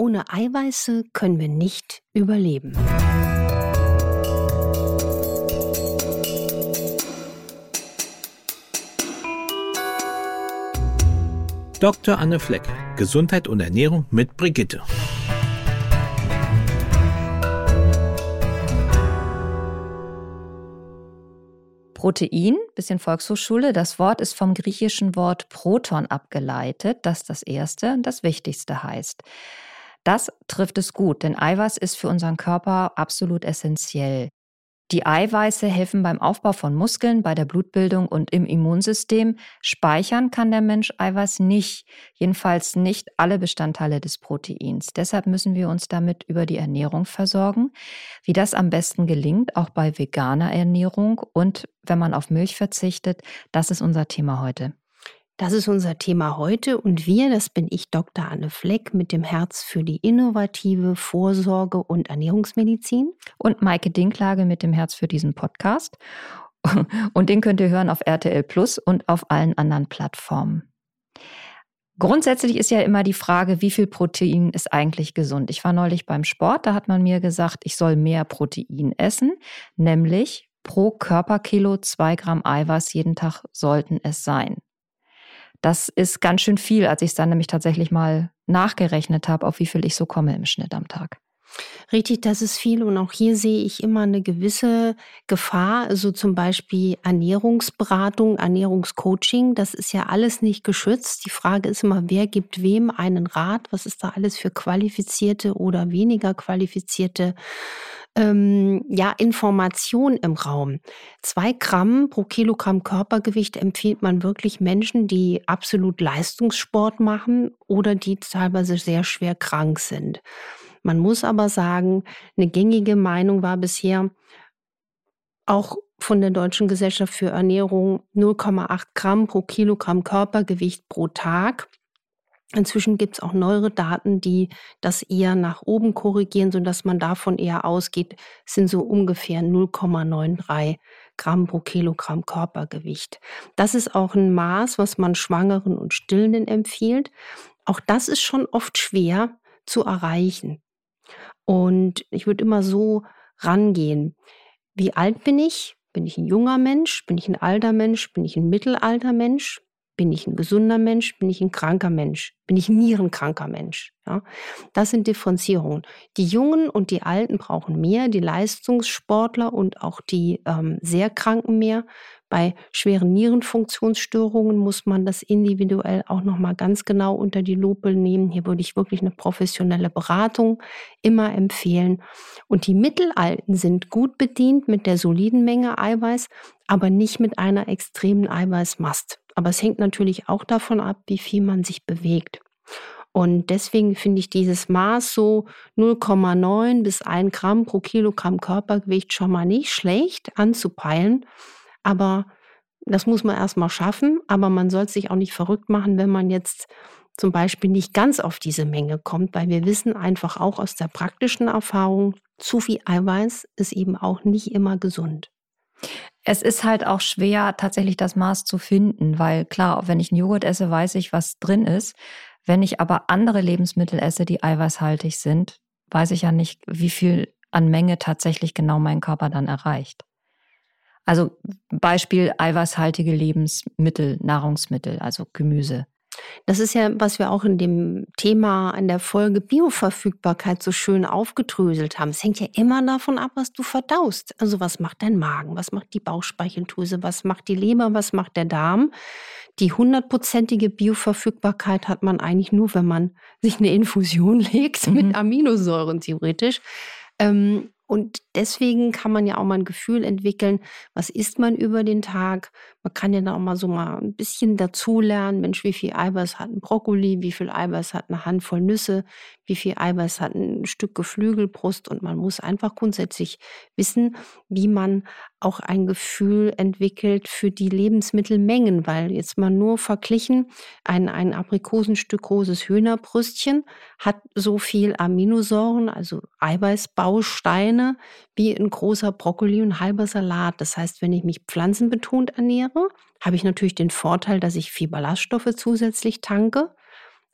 Ohne Eiweiße können wir nicht überleben. Dr. Anne Fleck, Gesundheit und Ernährung mit Brigitte. Protein, bisschen Volkshochschule. Das Wort ist vom griechischen Wort Proton abgeleitet, das das erste und das wichtigste heißt. Das trifft es gut, denn Eiweiß ist für unseren Körper absolut essentiell. Die Eiweiße helfen beim Aufbau von Muskeln, bei der Blutbildung und im Immunsystem. Speichern kann der Mensch Eiweiß nicht, jedenfalls nicht alle Bestandteile des Proteins. Deshalb müssen wir uns damit über die Ernährung versorgen. Wie das am besten gelingt, auch bei veganer Ernährung und wenn man auf Milch verzichtet, das ist unser Thema heute. Das ist unser Thema heute und wir, das bin ich Dr. Anne Fleck mit dem Herz für die innovative Vorsorge und Ernährungsmedizin. Und Maike Dinklage mit dem Herz für diesen Podcast. Und den könnt ihr hören auf RTL Plus und auf allen anderen Plattformen. Grundsätzlich ist ja immer die Frage, wie viel Protein ist eigentlich gesund? Ich war neulich beim Sport, da hat man mir gesagt, ich soll mehr Protein essen, nämlich pro Körperkilo zwei Gramm Eiweiß jeden Tag sollten es sein. Das ist ganz schön viel, als ich es dann nämlich tatsächlich mal nachgerechnet habe, auf wie viel ich so komme im Schnitt am Tag. Richtig, das ist viel. Und auch hier sehe ich immer eine gewisse Gefahr. Also zum Beispiel Ernährungsberatung, Ernährungscoaching. Das ist ja alles nicht geschützt. Die Frage ist immer, wer gibt wem einen Rat? Was ist da alles für qualifizierte oder weniger qualifizierte ähm, ja, Information im Raum. Zwei Gramm pro Kilogramm Körpergewicht empfiehlt man wirklich Menschen, die absolut Leistungssport machen oder die teilweise sehr schwer krank sind. Man muss aber sagen, eine gängige Meinung war bisher auch von der Deutschen Gesellschaft für Ernährung 0,8 Gramm pro Kilogramm Körpergewicht pro Tag. Inzwischen gibt es auch neuere Daten, die das eher nach oben korrigieren, sodass man davon eher ausgeht, sind so ungefähr 0,93 Gramm pro Kilogramm Körpergewicht. Das ist auch ein Maß, was man Schwangeren und Stillenden empfiehlt. Auch das ist schon oft schwer zu erreichen. Und ich würde immer so rangehen. Wie alt bin ich? Bin ich ein junger Mensch? Bin ich ein alter Mensch? Bin ich ein mittelalter Mensch? Bin ich ein gesunder Mensch? Bin ich ein kranker Mensch? Bin ich ein nierenkranker Mensch? Ja, das sind Differenzierungen. Die Jungen und die Alten brauchen mehr, die Leistungssportler und auch die ähm, sehr Kranken mehr. Bei schweren Nierenfunktionsstörungen muss man das individuell auch noch mal ganz genau unter die Lupe nehmen. Hier würde ich wirklich eine professionelle Beratung immer empfehlen. Und die Mittelalten sind gut bedient mit der soliden Menge Eiweiß, aber nicht mit einer extremen Eiweißmast. Aber es hängt natürlich auch davon ab, wie viel man sich bewegt. Und deswegen finde ich dieses Maß so 0,9 bis 1 Gramm pro Kilogramm Körpergewicht schon mal nicht schlecht anzupeilen. Aber das muss man erst mal schaffen. Aber man soll sich auch nicht verrückt machen, wenn man jetzt zum Beispiel nicht ganz auf diese Menge kommt, weil wir wissen einfach auch aus der praktischen Erfahrung, zu viel Eiweiß ist eben auch nicht immer gesund. Es ist halt auch schwer, tatsächlich das Maß zu finden, weil klar, wenn ich einen Joghurt esse, weiß ich, was drin ist. Wenn ich aber andere Lebensmittel esse, die eiweißhaltig sind, weiß ich ja nicht, wie viel an Menge tatsächlich genau mein Körper dann erreicht. Also Beispiel eiweißhaltige Lebensmittel, Nahrungsmittel, also Gemüse. Das ist ja, was wir auch in dem Thema in der Folge Bioverfügbarkeit so schön aufgedröselt haben. Es hängt ja immer davon ab, was du verdaust. Also was macht dein Magen, was macht die Bauchspeicheldrüse, was macht die Leber, was macht der Darm. Die hundertprozentige Bioverfügbarkeit hat man eigentlich nur, wenn man sich eine Infusion legt mhm. mit Aminosäuren theoretisch. Ähm, und deswegen kann man ja auch mal ein Gefühl entwickeln, was isst man über den Tag. Man kann ja da auch mal so mal ein bisschen dazulernen. Mensch, wie viel Eiweiß hat ein Brokkoli? Wie viel Eiweiß hat eine Handvoll Nüsse? Wie viel Eiweiß hat ein Stück Geflügelbrust? Und man muss einfach grundsätzlich wissen, wie man auch ein Gefühl entwickelt für die Lebensmittelmengen, weil jetzt mal nur verglichen, ein, ein Aprikosenstück großes Hühnerbrüstchen hat so viel Aminosäuren, also Eiweißbausteine, wie ein großer Brokkoli und halber Salat. Das heißt, wenn ich mich pflanzenbetont ernähre, habe ich natürlich den Vorteil, dass ich viel Ballaststoffe zusätzlich tanke.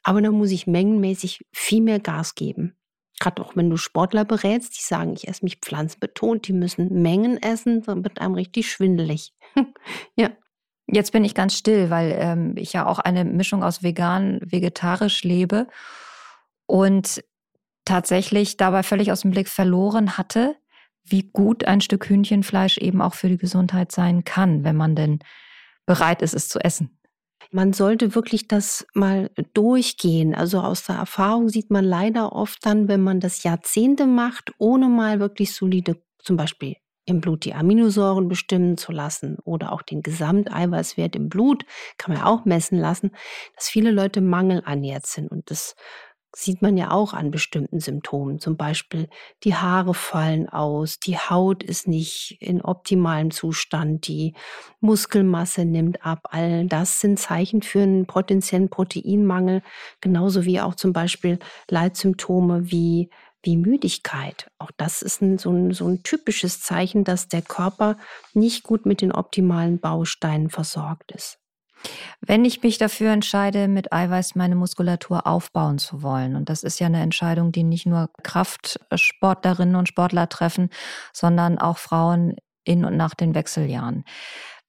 aber dann muss ich mengenmäßig viel mehr Gas geben. Gerade auch wenn du Sportler berätst, die sagen, ich esse mich pflanzenbetont, die müssen Mengen essen, dann wird einem richtig schwindelig. ja. Jetzt bin ich ganz still, weil ähm, ich ja auch eine Mischung aus vegan, vegetarisch lebe und tatsächlich dabei völlig aus dem Blick verloren hatte, wie gut ein Stück Hühnchenfleisch eben auch für die Gesundheit sein kann, wenn man denn bereit ist, es zu essen. Man sollte wirklich das mal durchgehen. Also aus der Erfahrung sieht man leider oft dann, wenn man das Jahrzehnte macht, ohne mal wirklich solide, zum Beispiel im Blut die Aminosäuren bestimmen zu lassen oder auch den Gesamteiweißwert im Blut kann man auch messen lassen, dass viele Leute mangelernährt sind. Und das sieht man ja auch an bestimmten Symptomen. Zum Beispiel die Haare fallen aus, die Haut ist nicht in optimalem Zustand, die Muskelmasse nimmt ab. All das sind Zeichen für einen potenziellen Proteinmangel, genauso wie auch zum Beispiel Leitsymptome wie wie Müdigkeit. Auch das ist ein, so, ein, so ein typisches Zeichen, dass der Körper nicht gut mit den optimalen Bausteinen versorgt ist. Wenn ich mich dafür entscheide, mit Eiweiß meine Muskulatur aufbauen zu wollen, und das ist ja eine Entscheidung, die nicht nur Kraftsportlerinnen und Sportler treffen, sondern auch Frauen in und nach den Wechseljahren.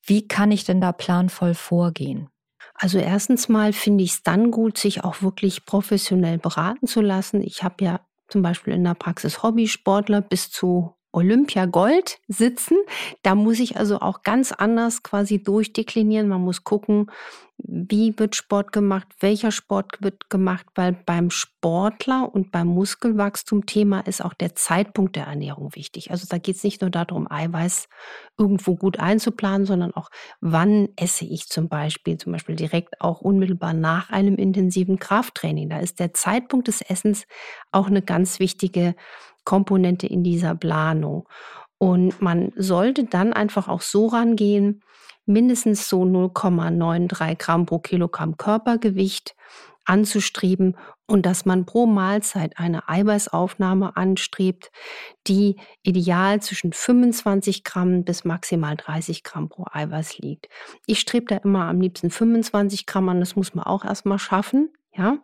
Wie kann ich denn da planvoll vorgehen? Also erstens mal finde ich es dann gut, sich auch wirklich professionell beraten zu lassen. Ich habe ja zum Beispiel in der Praxis Hobbysportler bis zu Olympia Gold sitzen. Da muss ich also auch ganz anders quasi durchdeklinieren. Man muss gucken, wie wird Sport gemacht, welcher Sport wird gemacht, weil beim Sportler und beim Muskelwachstum Thema ist auch der Zeitpunkt der Ernährung wichtig. Also da geht es nicht nur darum, Eiweiß irgendwo gut einzuplanen, sondern auch, wann esse ich zum Beispiel, zum Beispiel direkt auch unmittelbar nach einem intensiven Krafttraining. Da ist der Zeitpunkt des Essens auch eine ganz wichtige Komponente in dieser Planung. Und man sollte dann einfach auch so rangehen, mindestens so 0,93 Gramm pro Kilogramm Körpergewicht anzustreben und dass man pro Mahlzeit eine Eiweißaufnahme anstrebt, die ideal zwischen 25 Gramm bis maximal 30 Gramm pro Eiweiß liegt. Ich strebe da immer am liebsten 25 Gramm an, das muss man auch erstmal schaffen, ja.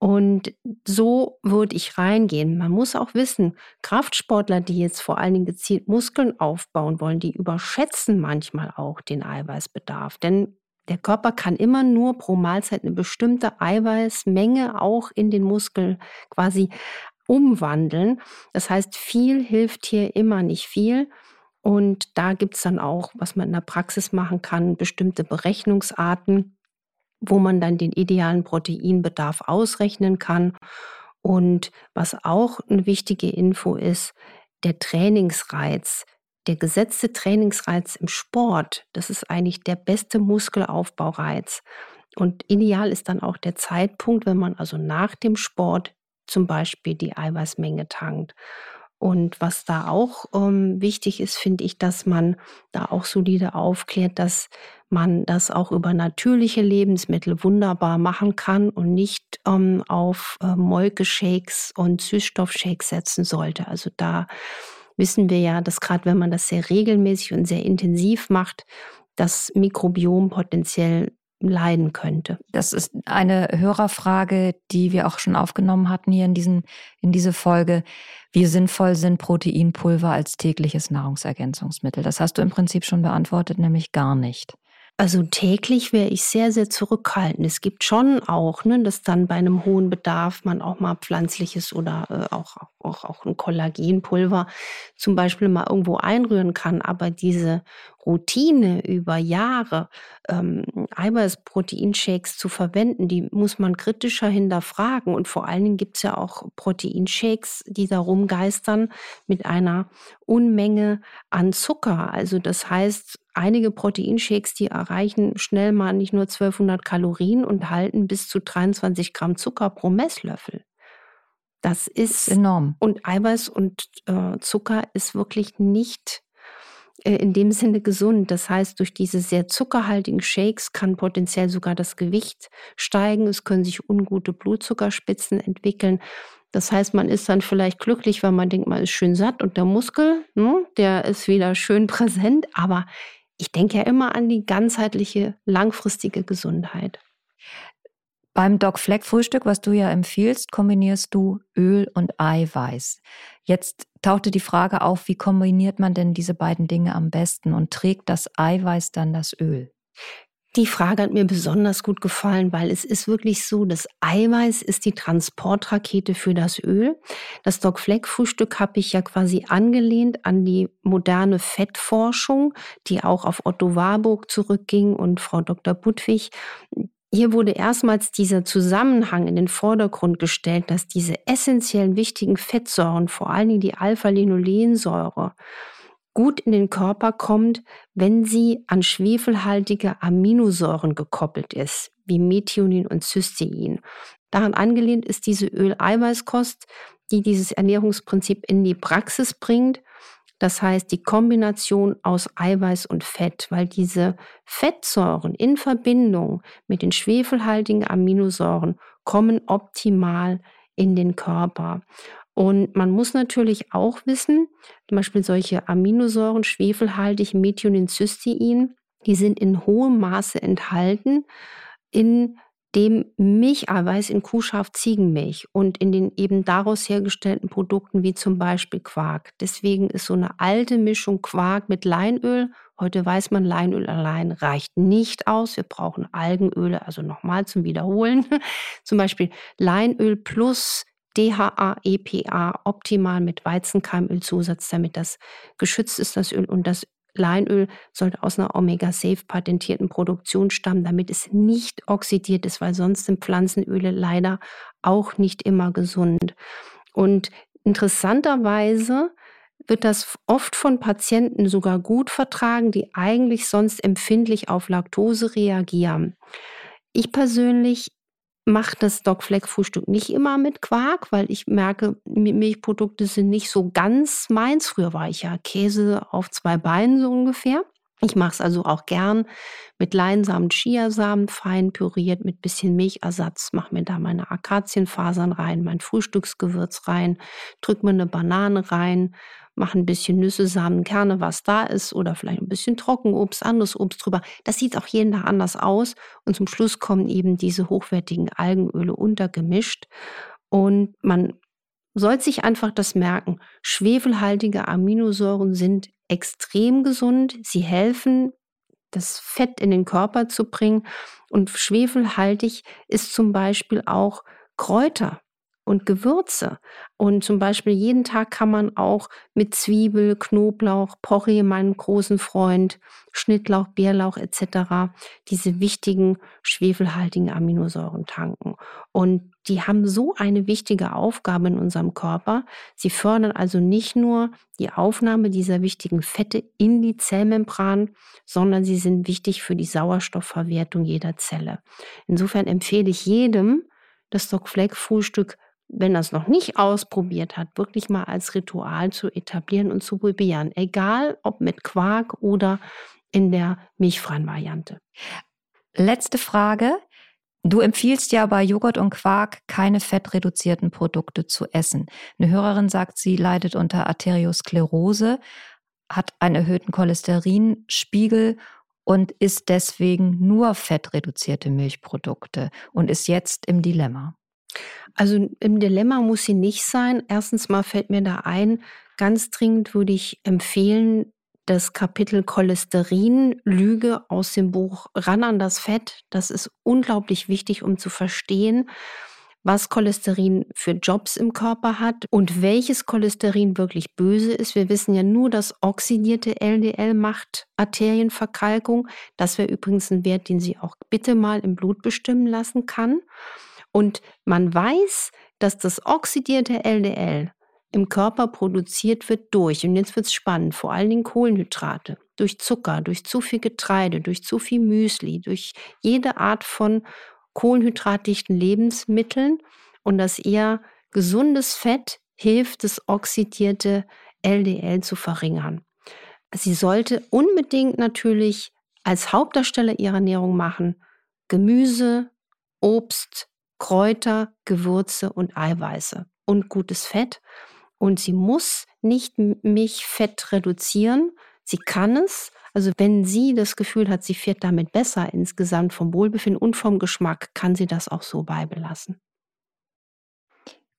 Und so würde ich reingehen. Man muss auch wissen, Kraftsportler, die jetzt vor allen Dingen gezielt Muskeln aufbauen wollen, die überschätzen manchmal auch den Eiweißbedarf. Denn der Körper kann immer nur pro Mahlzeit eine bestimmte Eiweißmenge auch in den Muskel quasi umwandeln. Das heißt, viel hilft hier immer nicht viel. Und da gibt es dann auch, was man in der Praxis machen kann, bestimmte Berechnungsarten wo man dann den idealen Proteinbedarf ausrechnen kann. Und was auch eine wichtige Info ist, der Trainingsreiz, der gesetzte Trainingsreiz im Sport, das ist eigentlich der beste Muskelaufbaureiz. Und ideal ist dann auch der Zeitpunkt, wenn man also nach dem Sport zum Beispiel die Eiweißmenge tankt. Und was da auch ähm, wichtig ist, finde ich, dass man da auch solide aufklärt, dass man das auch über natürliche Lebensmittel wunderbar machen kann und nicht ähm, auf äh, Molkeshakes und Süßstoffshakes setzen sollte. Also da wissen wir ja, dass gerade wenn man das sehr regelmäßig und sehr intensiv macht, das Mikrobiom potenziell leiden könnte. Das ist eine Hörerfrage, die wir auch schon aufgenommen hatten hier in, diesen, in diese Folge. Wie sinnvoll sind Proteinpulver als tägliches Nahrungsergänzungsmittel? Das hast du im Prinzip schon beantwortet, nämlich gar nicht. Also täglich wäre ich sehr, sehr zurückhaltend. Es gibt schon auch, ne, dass dann bei einem hohen Bedarf man auch mal pflanzliches oder äh, auch, auch, auch ein Kollagenpulver zum Beispiel mal irgendwo einrühren kann. Aber diese Routine über Jahre, ähm, Eiweißproteinshakes zu verwenden, die muss man kritischer hinterfragen. Und vor allen Dingen gibt es ja auch Proteinshakes, die da rumgeistern mit einer Unmenge an Zucker. Also das heißt, einige Proteinshakes, die erreichen schnell mal nicht nur 1200 Kalorien und halten bis zu 23 Gramm Zucker pro Messlöffel. Das ist, enorm. Und Eiweiß und äh, Zucker ist wirklich nicht in dem Sinne gesund. Das heißt, durch diese sehr zuckerhaltigen Shakes kann potenziell sogar das Gewicht steigen. Es können sich ungute Blutzuckerspitzen entwickeln. Das heißt, man ist dann vielleicht glücklich, weil man denkt, man ist schön satt und der Muskel, ne, der ist wieder schön präsent. Aber ich denke ja immer an die ganzheitliche, langfristige Gesundheit. Beim Doc Fleck Frühstück, was du ja empfiehlst, kombinierst du Öl und Eiweiß. Jetzt tauchte die Frage auf, wie kombiniert man denn diese beiden Dinge am besten und trägt das Eiweiß dann das Öl? Die Frage hat mir besonders gut gefallen, weil es ist wirklich so, das Eiweiß ist die Transportrakete für das Öl. Das Doc Fleck Frühstück habe ich ja quasi angelehnt an die moderne Fettforschung, die auch auf Otto Warburg zurückging und Frau Dr. Budwig. Hier wurde erstmals dieser Zusammenhang in den Vordergrund gestellt, dass diese essentiellen wichtigen Fettsäuren, vor allen Dingen die Alpha-Linolensäure, gut in den Körper kommt, wenn sie an schwefelhaltige Aminosäuren gekoppelt ist, wie Methionin und Cystein. Daran angelehnt ist diese Öleiweißkost, die dieses Ernährungsprinzip in die Praxis bringt. Das heißt, die Kombination aus Eiweiß und Fett, weil diese Fettsäuren in Verbindung mit den schwefelhaltigen Aminosäuren kommen optimal in den Körper. Und man muss natürlich auch wissen, zum Beispiel solche Aminosäuren, schwefelhaltig, Methionin, Cystein, die sind in hohem Maße enthalten in dem Milcheiweiß in Kuhschaf Ziegenmilch und in den eben daraus hergestellten Produkten wie zum Beispiel Quark. Deswegen ist so eine alte Mischung Quark mit Leinöl, heute weiß man, Leinöl allein reicht nicht aus. Wir brauchen Algenöle, also nochmal zum Wiederholen. zum Beispiel Leinöl plus DHA, EPA optimal mit Weizenkeimölzusatz, damit das geschützt ist, das Öl. Und das Leinöl sollte aus einer Omega-Safe patentierten Produktion stammen, damit es nicht oxidiert ist, weil sonst sind Pflanzenöle leider auch nicht immer gesund. Und interessanterweise wird das oft von Patienten sogar gut vertragen, die eigentlich sonst empfindlich auf Laktose reagieren. Ich persönlich mache das Dogfleck-Frühstück nicht immer mit Quark, weil ich merke, Milchprodukte sind nicht so ganz meins. Früher war ich ja Käse auf zwei Beinen so ungefähr. Ich mache es also auch gern mit Leinsamen, Chiasamen, fein püriert mit bisschen Milchersatz. Mache mir da meine Akazienfasern rein, mein Frühstücksgewürz rein, drück mir eine Banane rein, mache ein bisschen Nüsse, Samen, Kerne, was da ist oder vielleicht ein bisschen Trockenobst, anderes Obst drüber. Das sieht auch jeden Tag anders aus und zum Schluss kommen eben diese hochwertigen Algenöle untergemischt und man sollte sich einfach das merken. Schwefelhaltige Aminosäuren sind extrem gesund. Sie helfen, das Fett in den Körper zu bringen. Und schwefelhaltig ist zum Beispiel auch Kräuter und Gewürze. Und zum Beispiel jeden Tag kann man auch mit Zwiebel, Knoblauch, Porree, meinem großen Freund, Schnittlauch, Bärlauch etc. diese wichtigen schwefelhaltigen Aminosäuren tanken. Und die haben so eine wichtige Aufgabe in unserem Körper. Sie fördern also nicht nur die Aufnahme dieser wichtigen Fette in die Zellmembran, sondern sie sind wichtig für die Sauerstoffverwertung jeder Zelle. Insofern empfehle ich jedem, das Doc Fleck Frühstück wenn es noch nicht ausprobiert hat, wirklich mal als Ritual zu etablieren und zu probieren. Egal ob mit Quark oder in der milchfreien Variante. Letzte Frage. Du empfiehlst ja bei Joghurt und Quark keine fettreduzierten Produkte zu essen. Eine Hörerin sagt, sie leidet unter Arteriosklerose, hat einen erhöhten Cholesterinspiegel und isst deswegen nur fettreduzierte Milchprodukte und ist jetzt im Dilemma. Also im Dilemma muss sie nicht sein. Erstens mal fällt mir da ein, ganz dringend würde ich empfehlen, das Kapitel Cholesterin, Lüge aus dem Buch Ran an das Fett. Das ist unglaublich wichtig, um zu verstehen, was Cholesterin für Jobs im Körper hat und welches Cholesterin wirklich böse ist. Wir wissen ja nur, dass oxidierte LDL macht Arterienverkalkung. Das wäre übrigens ein Wert, den sie auch bitte mal im Blut bestimmen lassen kann. Und man weiß, dass das oxidierte LDL im Körper produziert wird durch, und jetzt wird es spannend, vor allen Dingen Kohlenhydrate, durch Zucker, durch zu viel Getreide, durch zu viel Müsli, durch jede Art von kohlenhydratdichten Lebensmitteln. Und das eher gesundes Fett hilft, das oxidierte LDL zu verringern. Sie sollte unbedingt natürlich als Hauptdarsteller ihrer Ernährung machen Gemüse, Obst, Kräuter, Gewürze und Eiweiße und gutes Fett. Und sie muss nicht Milchfett reduzieren. Sie kann es, Also wenn sie das Gefühl hat, sie fährt damit besser insgesamt vom Wohlbefinden und vom Geschmack, kann sie das auch so beibelassen.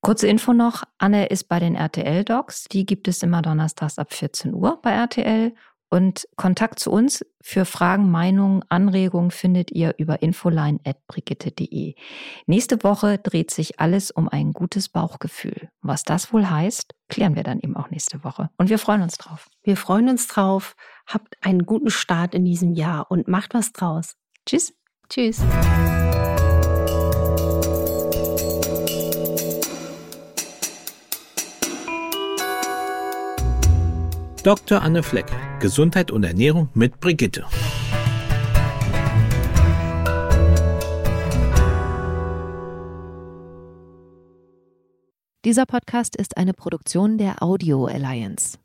Kurze Info noch, Anne ist bei den RTL-Docs. Die gibt es immer donnerstags ab 14 Uhr bei RTL. Und Kontakt zu uns für Fragen, Meinungen, Anregungen findet ihr über infoline.brigitte.de. Nächste Woche dreht sich alles um ein gutes Bauchgefühl. Was das wohl heißt, klären wir dann eben auch nächste Woche. Und wir freuen uns drauf. Wir freuen uns drauf. Habt einen guten Start in diesem Jahr und macht was draus. Tschüss. Tschüss. Dr. Anne Fleck, Gesundheit und Ernährung mit Brigitte. Dieser Podcast ist eine Produktion der Audio Alliance.